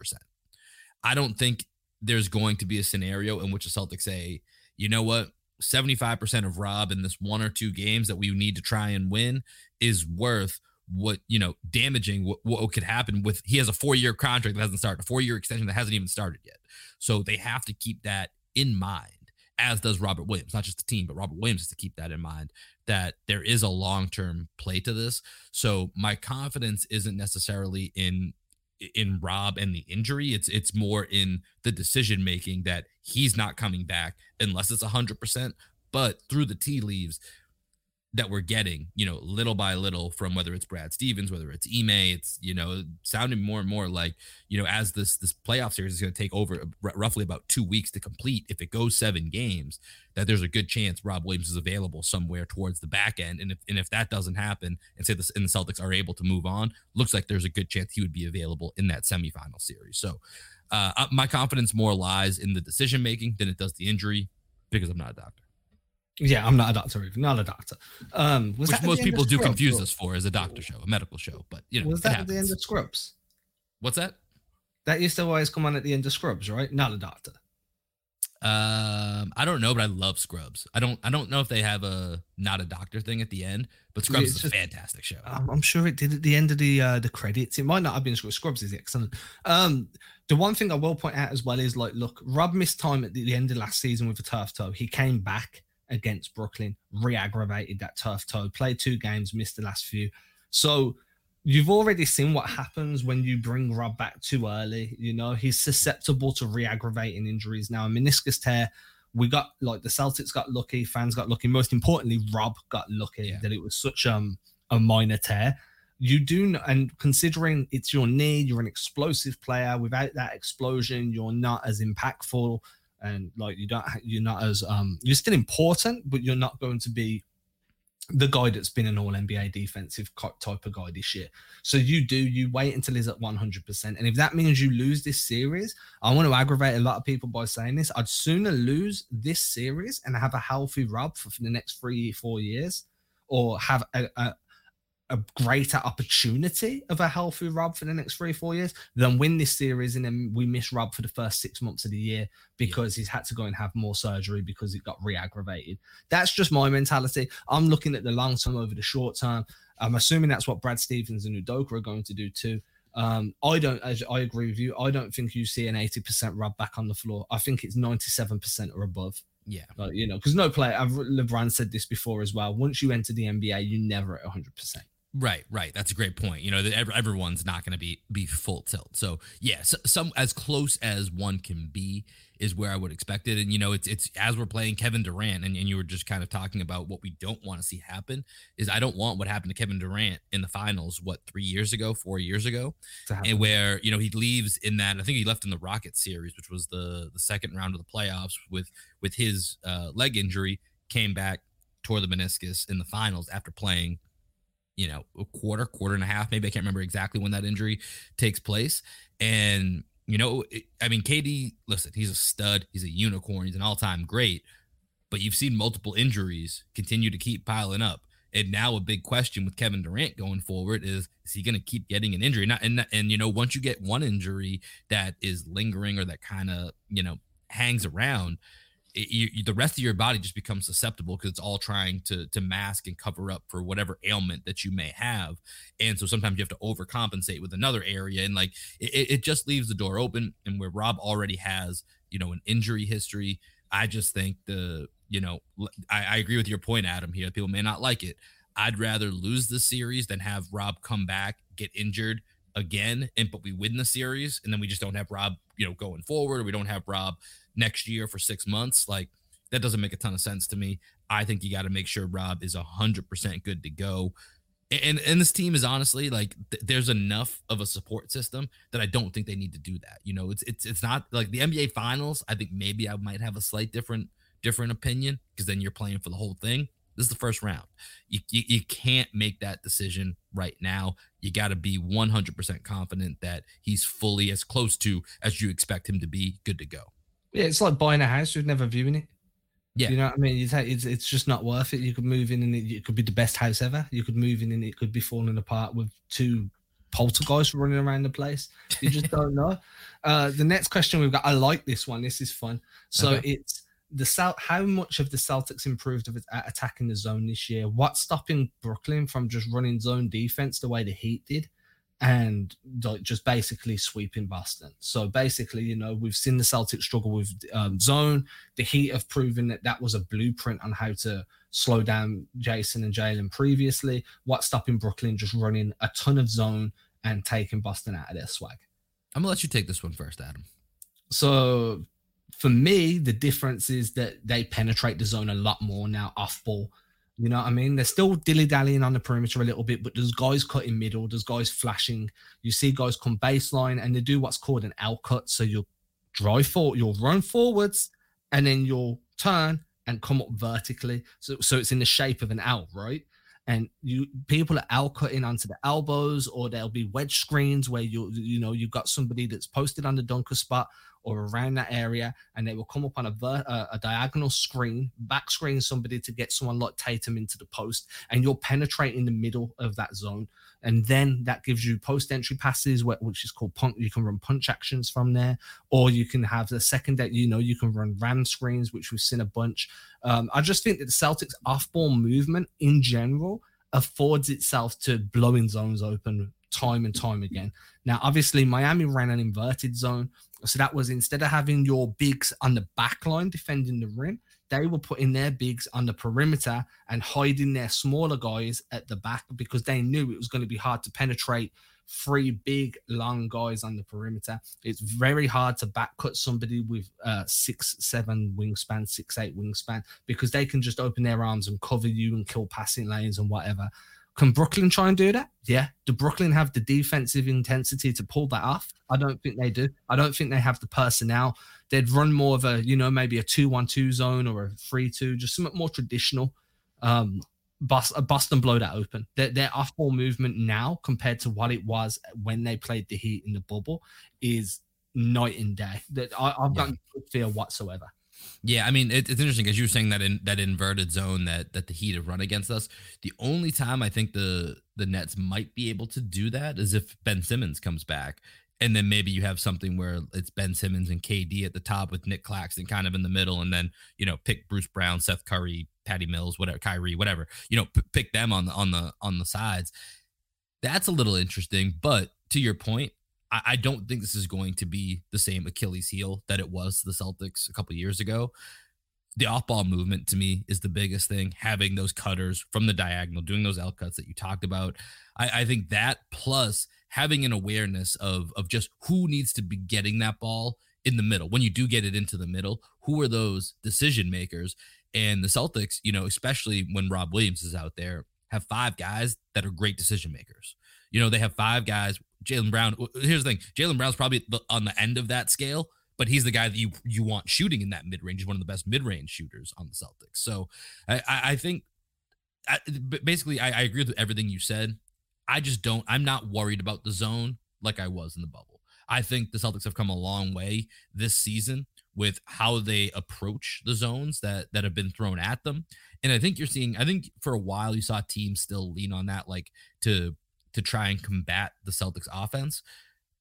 I don't think there's going to be a scenario in which the Celtics say, you know what, 75% of Rob in this one or two games that we need to try and win is worth what you know damaging what, what could happen with he has a four year contract that hasn't started a four year extension that hasn't even started yet. So they have to keep that in mind as does robert williams not just the team but robert williams has to keep that in mind that there is a long term play to this. So my confidence isn't necessarily in in Rob and the injury. It's it's more in the decision making that he's not coming back unless it's hundred percent. But through the tea leaves that we're getting, you know, little by little from whether it's Brad Stevens, whether it's Ime, it's you know, sounding more and more like you know, as this this playoff series is going to take over r- roughly about two weeks to complete. If it goes seven games, that there's a good chance Rob Williams is available somewhere towards the back end. And if and if that doesn't happen, and say this and the Celtics are able to move on, looks like there's a good chance he would be available in that semifinal series. So uh, uh my confidence more lies in the decision making than it does the injury because I'm not a doctor. Yeah, I'm not a doctor, even not a doctor. Um, which most people do confuse us for as a doctor show, a medical show. But you know, was that at the end of Scrubs? What's that? That used to always come on at the end of Scrubs, right? Not a doctor. Um, I don't know, but I love Scrubs. I don't. I don't know if they have a not a doctor thing at the end, but Scrubs is a just, fantastic show. I'm sure it did at the end of the uh, the credits. It might not have been Scrubs. Scrubs is excellent. Um, the one thing I will point out as well is like, look, Rob missed time at the, the end of last season with a turf toe. He came back against Brooklyn, re-aggravated that turf toe, played two games, missed the last few. So you've already seen what happens when you bring Rob back too early. You know, he's susceptible to re-aggravating injuries. Now, a meniscus tear, we got like the Celtics got lucky, fans got lucky. Most importantly, Rob got lucky yeah. that it was such um a minor tear. You do, and considering it's your knee, you're an explosive player. Without that explosion, you're not as impactful, and like you don't, you're not as um, you're still important, but you're not going to be the guy that's been an all NBA defensive type of guy this year. So you do, you wait until he's at 100%. And if that means you lose this series, I want to aggravate a lot of people by saying this. I'd sooner lose this series and have a healthy Rob for, for the next three, four years or have a, a, a greater opportunity of a healthy Rob for the next three, four years than win this series and then we miss Rob for the first six months of the year because yeah. he's had to go and have more surgery because it got re-aggravated. That's just my mentality. I'm looking at the long term over the short term. I'm assuming that's what Brad Stevens and Udoka are going to do too. Um, I don't. I agree with you. I don't think you see an 80% Rob back on the floor. I think it's 97% or above Yeah. Like, you know, because no player, I've, LeBron said this before as well. Once you enter the NBA, you never at 100%. Right, right. That's a great point. You know, that everyone's not going to be be full tilt. So yeah, so, some as close as one can be is where I would expect it. And you know, it's it's as we're playing Kevin Durant, and, and you were just kind of talking about what we don't want to see happen is I don't want what happened to Kevin Durant in the finals. What three years ago, four years ago, and where you know he leaves in that. I think he left in the Rocket series, which was the the second round of the playoffs with with his uh, leg injury. Came back, tore the meniscus in the finals after playing you know, a quarter, quarter and a half. Maybe I can't remember exactly when that injury takes place. And, you know, it, I mean, KD, listen, he's a stud. He's a unicorn. He's an all time great. But you've seen multiple injuries continue to keep piling up. And now a big question with Kevin Durant going forward is is he going to keep getting an injury? Not and and you know once you get one injury that is lingering or that kind of you know hangs around, it, you, the rest of your body just becomes susceptible because it's all trying to to mask and cover up for whatever ailment that you may have. And so sometimes you have to overcompensate with another area. And like it, it just leaves the door open. And where rob already has you know an injury history i just think the you know I, I agree with your point adam here. People may not like it. I'd rather lose the series than have rob come back get injured again and but we win the series and then we just don't have rob you know going forward or we don't have rob next year for six months. Like that doesn't make a ton of sense to me. I think you got to make sure Rob is hundred percent good to go. And and this team is honestly like th- there's enough of a support system that I don't think they need to do that. You know, it's it's it's not like the NBA Finals. I think maybe I might have a slight different different opinion because then you're playing for the whole thing. This is the first round. You, you, you can't make that decision right now. You got to be 100% confident that he's fully as close to as you expect him to be good to go. Yeah, it's like buying a house with never viewing it. Yeah, you know what I mean. It's it's, it's just not worth it. You could move in and it, it could be the best house ever. You could move in and it could be falling apart with two poltergeists running around the place. You just don't know. Uh, the next question we've got, I like this one. This is fun. So okay. it's the Celt. How much of the Celtics improved of at attacking the zone this year? What's stopping Brooklyn from just running zone defense the way the Heat did? and like just basically sweeping Boston. So basically, you know, we've seen the Celtics struggle with um, zone. The Heat have proven that that was a blueprint on how to slow down Jayson and Jaylen previously. What's stopping Brooklyn just running a ton of zone and taking Boston out of their swag? I'm gonna let you take this one first, Adam. So for me, the difference is that they penetrate the zone a lot more now off ball you know what I mean? They're still dilly dallying on the perimeter a little bit, but there's guys cutting middle, there's guys flashing. You see guys come baseline and they do what's called an L cut. So you'll drive forward, you'll run forwards, and then you'll turn and come up vertically. So so it's in the shape of an L, right? And you people are L cutting onto the elbows, or there'll be wedge screens where you you know you've got somebody that's posted on the dunker spot or around that area, and they will come up on a, ver- uh, a diagonal screen, back screen somebody to get someone like Tatum into the post, and you're penetrating the middle of that zone. And then that gives you post entry passes, which is called punch. You can run punch actions from there, or you can have the second that you know you can run ram screens, which we've seen a bunch. Um, I just think that the Celtics off ball movement in general affords itself to blowing zones open time and time again. Now, obviously, Miami ran an inverted zone. So that was instead of having your bigs on the back line defending the rim, they were putting their bigs on the perimeter and hiding their smaller guys at the back because they knew it was going to be hard to penetrate three big long guys on the perimeter. It's very hard to back cut somebody with uh, six seven wingspan, six eight wingspan because they can just open their arms and cover you and kill passing lanes and whatever. Can Brooklyn try and do that? Yeah. Do Brooklyn have the defensive intensity to pull that off? I don't think they do. I don't think they have the personnel. They'd run more of a, you know, maybe a 2 1 2 zone or a 3 2, just something more traditional. Um, bust, uh, bust and blow that open. Their, their off ball movement now compared to what it was when they played the Heat in the bubble is night and day. That I, have got no fear whatsoever. Yeah, I mean it, it's interesting because you were saying that in that inverted zone that that the Heat have run against us. The only time I think the the Nets might be able to do that is if Ben Simmons comes back, and then maybe you have something where it's Ben Simmons and KD at the top with Nic Claxton kind of in the middle, and then you know pick Bruce Brown, Seth Curry, Patty Mills, whatever, Kyrie, whatever. You know, p- pick them on the on the on the sides. That's a little interesting, but to your point, I, I don't think this is going to be the same Achilles heel that it was to the Celtics a couple years ago. the off ball movement to me is the biggest thing. Having those cutters from the diagonal, doing those L cuts that you talked about. I, I think that plus having an awareness of of just who needs to be getting that ball in the middle. When you do get it into the middle, who are those decision makers? And the Celtics, you know, especially when Rob Williams is out there, have five guys that are great decision makers. You know, they have five guys. Jaylen Brown. Here's the thing: Jaylen Brown's probably on the end of that scale, but he's the guy that you you want shooting in that mid range. He's one of the best mid range shooters on the Celtics. So I, I think I, basically I, I agree with everything you said. I just don't. I'm not worried about the zone like I was in the bubble. I think the Celtics have come a long way this season with how they approach the zones that that have been thrown at them. And I think you're seeing. I think for a while you saw teams still lean on that, like to to try and combat the Celtics offense.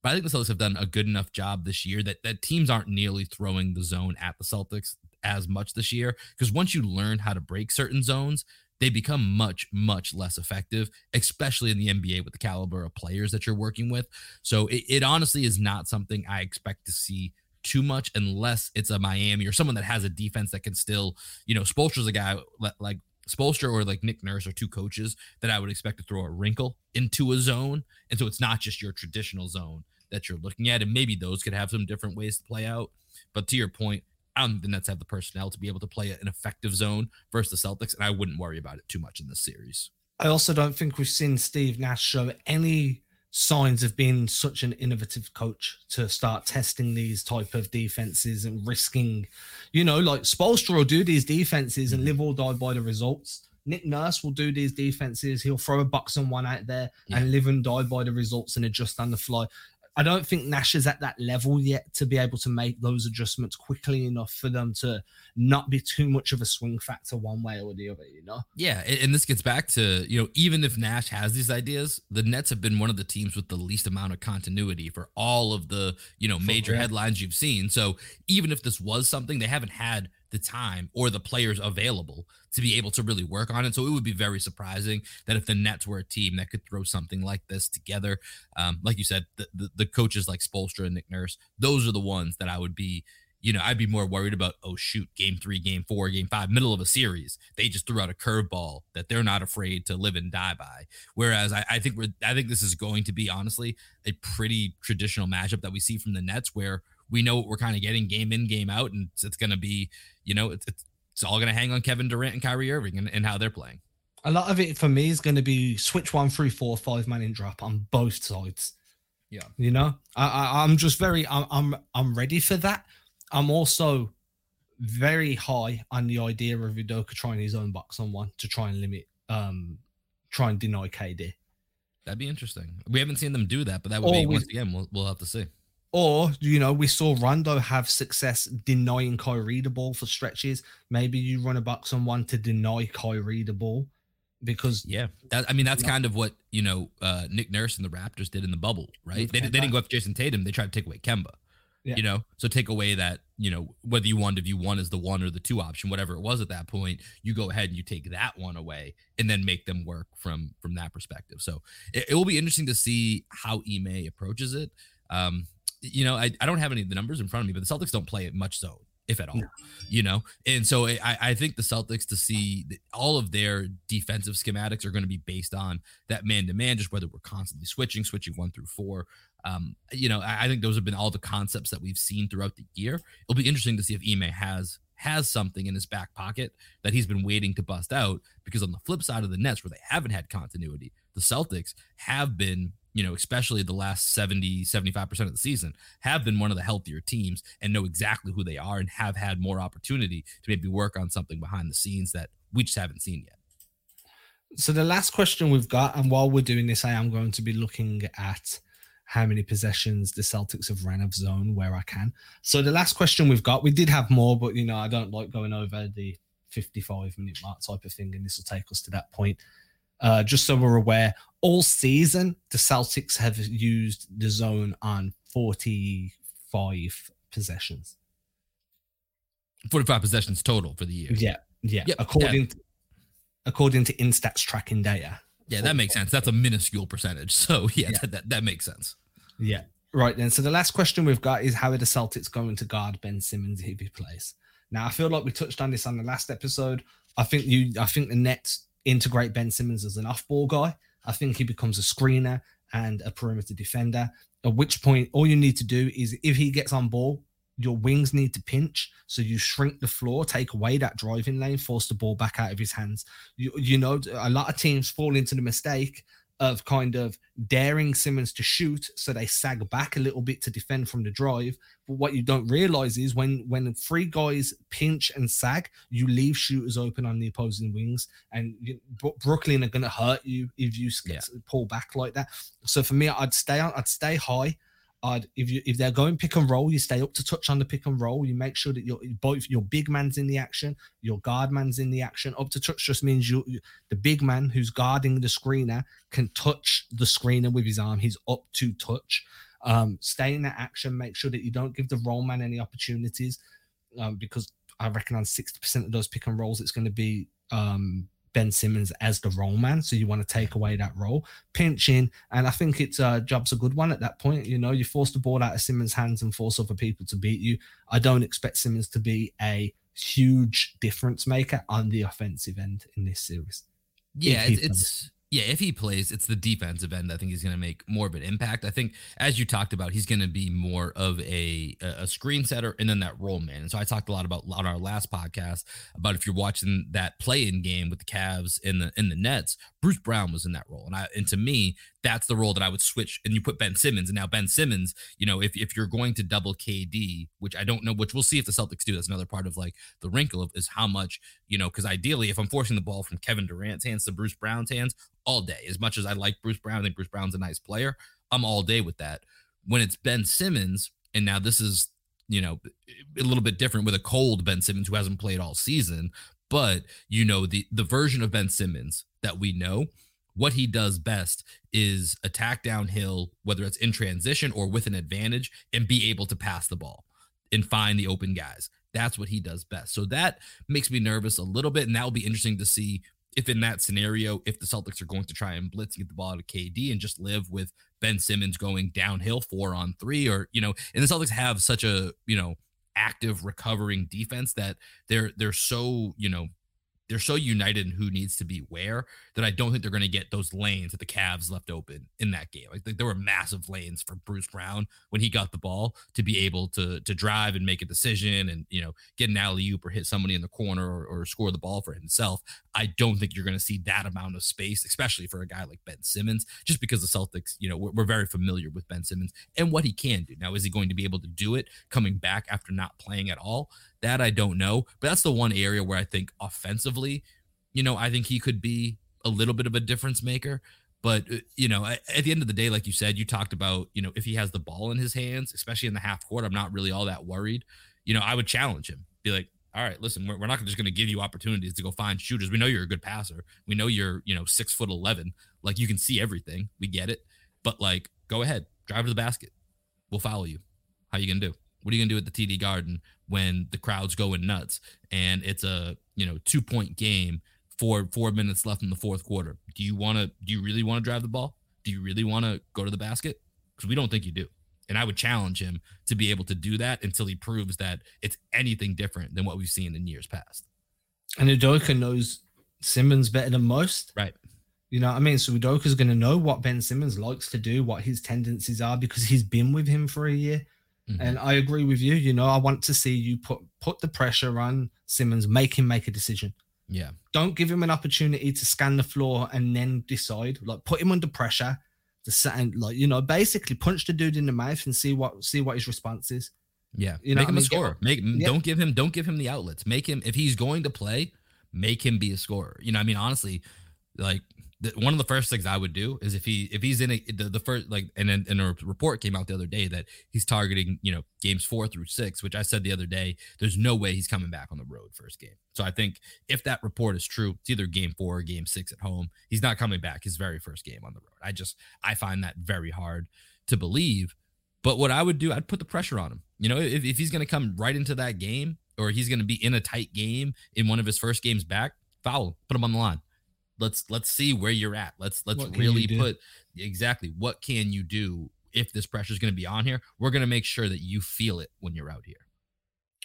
But I think the Celtics have done a good enough job this year that that teams aren't nearly throwing the zone at the Celtics as much this year. Because once you learn how to break certain zones, they become much, much less effective, especially in the NBA with the caliber of players that you're working with. So it, it honestly is not something I expect to see too much unless it's a Miami or someone that has a defense that can still, you know, Spoelstra's a guy like Spoelstra or like Nick Nurse are two coaches that I would expect to throw a wrinkle into a zone. And so it's not just your traditional zone that you're looking at. And maybe those could have some different ways to play out. But to your point, I don't think the Nets have the personnel to be able to play an effective zone versus the Celtics, and I wouldn't worry about it too much in this series. I also don't think we've seen Steve Nash show any signs of being such an innovative coach to start testing these type of defenses and risking, you know, like Spoelstra will do these defenses and mm. live or die by the results. Nick Nurse will do these defenses. He'll throw a box and one out there yeah. and live and die by the results and adjust on the fly. I don't think Nash is at that level yet to be able to make those adjustments quickly enough for them to not be too much of a swing factor one way or the other, you know? Yeah. And this gets back to, you know, even if Nash has these ideas, the Nets have been one of the teams with the least amount of continuity for all of the, you know, major headlines you've seen. So even if this was something, they haven't had the time or the players available to be able to really work on it. So it would be very surprising that if the Nets were a team that could throw something like this together, um, like you said, the, the, the coaches like Spoelstra and Nick Nurse, those are the ones that I would be you know, I'd be more worried about, oh, shoot, game three, game four, game five, middle of a series. They just threw out a curveball that they're not afraid to live and die by. Whereas I, I think we're, I think this is going to be honestly a pretty traditional matchup that we see from the Nets where we know what we're kind of getting game in, game out. And it's going to be, you know, it's, it's it's all going to hang on Kevin Durant and Kyrie Irving and, and how they're playing. A lot of it for me is going to be switch one, three, four, five man in drop on both sides. Yeah, you know, I, I am just very I'm, I'm I'm ready for that. I'm also very high on the idea of Udoka trying his own box on one to try and limit, um, try and deny KD. That'd be interesting. We haven't seen them do that, but that would or be once again we'll we'll have to see. Or, you know, we saw Rondo have success denying Kyrie the ball for stretches. Maybe you run a box on one to deny Kyrie the ball because yeah, that, I mean that's kind of what you know uh, Nick Nurse and the Raptors did in the bubble, right? They, they didn't go after Jayson Tatum; they tried to take away Kemba. Yeah. You know, so take away that you know whether you wanted to view one as the one or the two option, whatever it was at that point, you go ahead and you take that one away and then make them work from from that perspective. So it, it will be interesting to see how Ime approaches it. Um, you know, I, I don't have any of the numbers in front of me, but the Celtics don't play it much so, if at all, no. you know? And so I, I think the Celtics to see all of their defensive schematics are going to be based on that man to man, just whether we're constantly switching, switching one through four. Um, you know, I, I think those have been all the concepts that we've seen throughout the year. It'll be interesting to see if Ime has has something in his back pocket that he's been waiting to bust out because on the flip side of the Nets where they haven't had continuity, the Celtics have been you know, especially the last 70, 75% of the season, have been one of the healthier teams and know exactly who they are and have had more opportunity to maybe work on something behind the scenes that we just haven't seen yet. So the last question we've got, and while we're doing this, I am going to be looking at how many possessions the Celtics have ran of zone where I can. So the last question we've got, we did have more, but you know, I don't like going over the 55 minute mark type of thing, and this will take us to that point. Uh, just so we're aware, all season the Celtics have used the zone on 45 possessions. 45 possessions total for the year. Yeah. Yeah. Yep. According yeah. To, according to Instats tracking data. Yeah, that makes sense. That's a minuscule percentage. So yeah, yeah. That, that, that makes sense. Yeah. Right then. So the last question we've got is how are the Celtics going to guard Ben Simmons if he plays? Now I feel like we touched on this on the last episode. I think you I think the Nets integrate Ben Simmons as an off-ball guy. I think he becomes a screener and a perimeter defender. At which point, all you need to do is if he gets on ball, your wings need to pinch. So you shrink the floor, take away that driving lane, force the ball back out of his hands. You, you know, a lot of teams fall into the mistake of kind of daring Simmons to shoot, so they sag back a little bit to defend from the drive. But what you don't realize is when when three guys pinch and sag, you leave shooters open on the opposing wings, and you, Brooklyn are going to hurt you if you yeah. pull back like that. So for me, I'd stay on, I'd stay high. I'd, if you if they're going pick and roll, you stay up to touch on the pick and roll. You make sure that your both your big man's in the action, your guard man's in the action. Up to touch just means you the big man who's guarding the screener can touch the screener with his arm. He's up to touch. Um, stay in that action. Make sure that you don't give the roll man any opportunities, um, because I reckon on sixty percent of those pick and rolls, it's going to be um, Ben Simmons as the roll man. So you want to take away that role, pinch in, and I think it's uh, job's a good one at that point. You know, you force the ball out of Simmons' hands and force other people to beat you. I don't expect Simmons to be a huge difference maker on the offensive end in this series. Yeah, it's, it's yeah, if he plays, it's the defensive end. I think he's going to make more of an impact. I think, as you talked about, he's going to be more of a a screen setter and then that roll man. And so I talked a lot about on our last podcast about if you're watching that play in game with the Cavs in the in the Nets, Bruce Brown was in that role, and I and to me, that's the role that I would switch. And you put Ben Simmons, and now Ben Simmons, you know, if if you're going to double KD, which I don't know, which we'll see if the Celtics do. That's another part of like the wrinkle of is how much you know, because ideally, if I'm forcing the ball from Kevin Durant's hands to Bruce Brown's hands, all day. As much as I like Bruce Brown, I think Bruce Brown's a nice player. I'm all day with that. When it's Ben Simmons, and now this is, you know, a little bit different with a cold Ben Simmons who hasn't played all season, but you know, the the version of Ben Simmons that we know, what he does best is attack downhill, whether it's in transition or with an advantage, and be able to pass the ball and find the open guys. That's what he does best. So that makes me nervous a little bit. And that will be interesting to see if in that scenario, if the Celtics are going to try and blitz get the ball to KD and just live with Ben Simmons going downhill four on three, or you know, and the Celtics have such a you know active recovering defense that they're they're so you know they're so united in who needs to be where that I don't think they're going to get those lanes that the Cavs left open in that game. Like there were massive lanes for Bruce Brown when he got the ball to be able to to drive and make a decision and you know get an alley oop or hit somebody in the corner or, or score the ball for himself. I don't think you're going to see that amount of space, especially for a guy like Ben Simmons, just because the Celtics, you know, we're, we're very familiar with Ben Simmons and what he can do. Now, is he going to be able to do it coming back after not playing at all? That I don't know, but that's the one area where I think offensively, you know, I think he could be a little bit of a difference maker. But uh, you know, at the end of the day, like you said, you talked about, you know, if he has the ball in his hands, especially in the half court, I'm not really all that worried. You know, I would challenge him, be like, all right, listen, we're, we're not just going to give you opportunities to go find shooters. We know you're a good passer. We know you're, you know, six foot 11. Like you can see everything. We get it. But like, go ahead, drive to the basket. We'll follow you. How you going to do? What are you going to do at the TD Garden when the crowd's going nuts? And it's a you know two point game for four minutes left in the fourth quarter. Do you want to do you really want to drive the ball? Do you really want to go to the basket? Because we don't think you do. And i would challenge him to be able to do that until he proves that it's anything different than what we've seen in years past. And udoka knows simmons better than most. Right. You know what I mean? So Udoka's going to know what Ben Simmons likes to do, what his tendencies are, because he's been with him for a year. Mm-hmm. And I agree with you. You know, I want to see you put put the pressure on Simmons, make him make a decision. Yeah. Don't give him an opportunity to scan the floor and then decide. Like put him under pressure to set and like you know, basically punch the dude in the mouth and see what see what his response is. Yeah. You know make him I mean? a scorer. Make yeah. don't give him don't give him the outlets. Make him if he's going to play, make him be a scorer. You know, I mean, honestly, like one of the first things I would do is if he if he's in a, the, the first like and then and a report came out the other day that he's targeting you know games four through six, which I said the other day. There's no way he's coming back on the road first game. So I think if that report is true, it's either game four or game six at home. He's not coming back his very first game on the road. I just I find that very hard to believe. But what I would do, I'd put the pressure on him. You know, if, if he's going to come right into that game or he's going to be in a tight game in one of his first games back, foul, put him on the line let's let's see where you're at. Let's let's really put exactly what can you do if this pressure is going to be on here. We're going to make sure that you feel it when you're out here.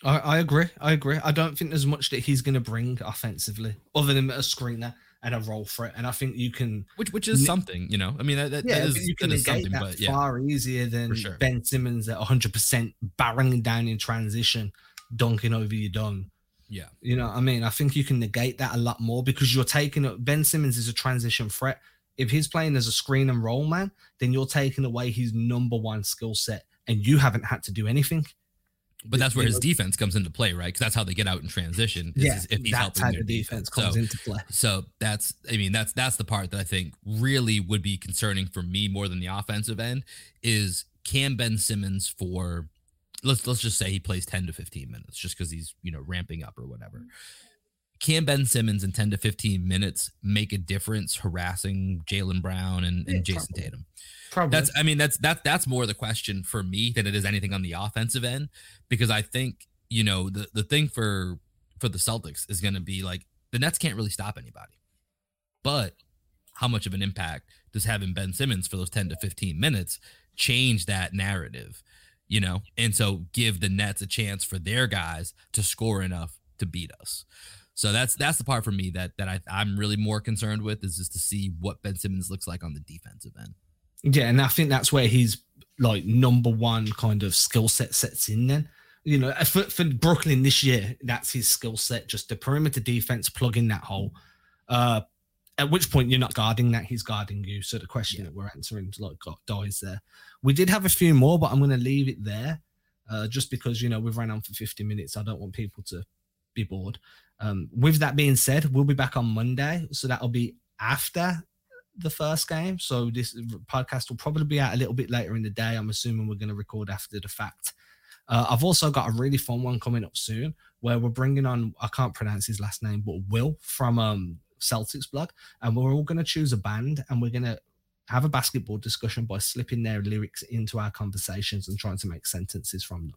I, I agree. I agree. I don't think there's much that he's going to bring offensively, other than a screener and a roll for it. And I think you can, which which is something, you know. I mean, that, that, yeah, that is, you can that is something, that but yeah, far easier than sure. Ben Simmons at 100 percent barreling down in transition, dunking over your dome. Yeah, You know, what I mean, I think you can negate that a lot more because you're taking. Ben Simmons is a transition threat. If he's playing as a screen and roll man, then you're taking away his number one skill set, and you haven't had to do anything. but that's where his defense comes into play, right? Because that's how they get out in transition. is- Yeah, is if he's that type of defense So- comes into play. So that's, I mean, that's that's the part that I think really would be concerning for me more than the offensive end is can Ben Simmons for let's let's just say he plays 10 to 15 minutes just because he's you know ramping up or whatever. Mm-hmm. Can Ben Simmons in 10 to 15 minutes make a difference harassing Jaylen Brown and, and Yeah, Jayson probably. Tatum? Probably. That's I mean that's that's that's more the question for me than it is anything on the offensive end because I think you know the the thing for for the Celtics is going to be like the Nets can't really stop anybody. But how much of an impact does having Ben Simmons for those 10 to 15 minutes change that narrative, you know? And so give the Nets a chance for their guys to score enough to beat us. So that's that's the part for me that that I, I'm really more concerned with is just to see what Ben Simmons looks like on the defensive end. Yeah, and I think that's where his like number one kind of skill set sets in. Then you know, for, for Brooklyn this year, that's his skill set. Just the perimeter defense, plug in that hole. Uh, at which point you're not guarding that; he's guarding you. So the question that we're answering like got dies there. We did have a few more, but I'm going to leave it there, uh, just because you know we've ran on for 50 minutes. I don't want people to be bored. Um, with that being said, we'll be back on Monday, so that'll be after the first game. So this podcast will probably be out a little bit later in the day. I'm assuming we're going to record after the fact. Uh, I've also got a really fun one coming up soon where we're bringing on, I can't pronounce his last name, but Will from um, Celtics blog. And we're all going to choose a band and we're going to have a basketball discussion by slipping their lyrics into our conversations and trying to make sentences from them.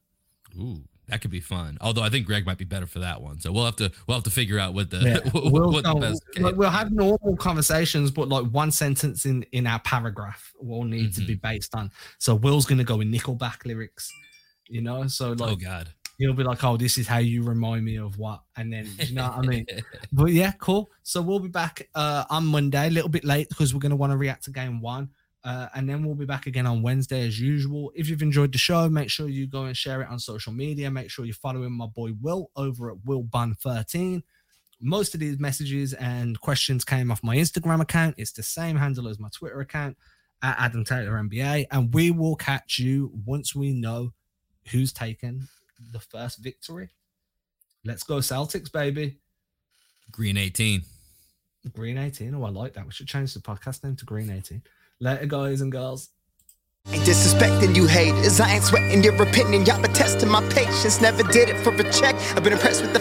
Ooh, that could be fun. Although I think Greg might be better for that one. So we'll have to we'll have to figure out what the Yeah. what, We'll, what the best we'll, we'll have normal conversations, but like one sentence in in our paragraph will need to be Mm-hmm. based on. So Will's gonna go in Nickelback lyrics, you know. So like oh god. He'll be like, "Oh, this is how you remind me of what," and then you know what I mean. But yeah, cool. So we'll be back uh, on Monday, a little bit late because we're gonna want to react to game one. Uh, and then we'll be back again on Wednesday as usual. If you've enjoyed the show, make sure you go and share it on social media. Make sure you're following my boy Will over at WillBun13. Most of these messages and questions came off my Instagram account. It's the same handle as my Twitter account at Adam Taylor NBA. And we will catch you once we know who's taken the first victory. Let's go, Celtics, baby. Green 18. Green 18. Oh, I like that. We should change the podcast name to Green 18. Later, guys and girls. Ain't disrespecting you haters. I ain't sweating your opinion. Y'all been testing my patience. Never did it for a check. I've been impressed with the famous.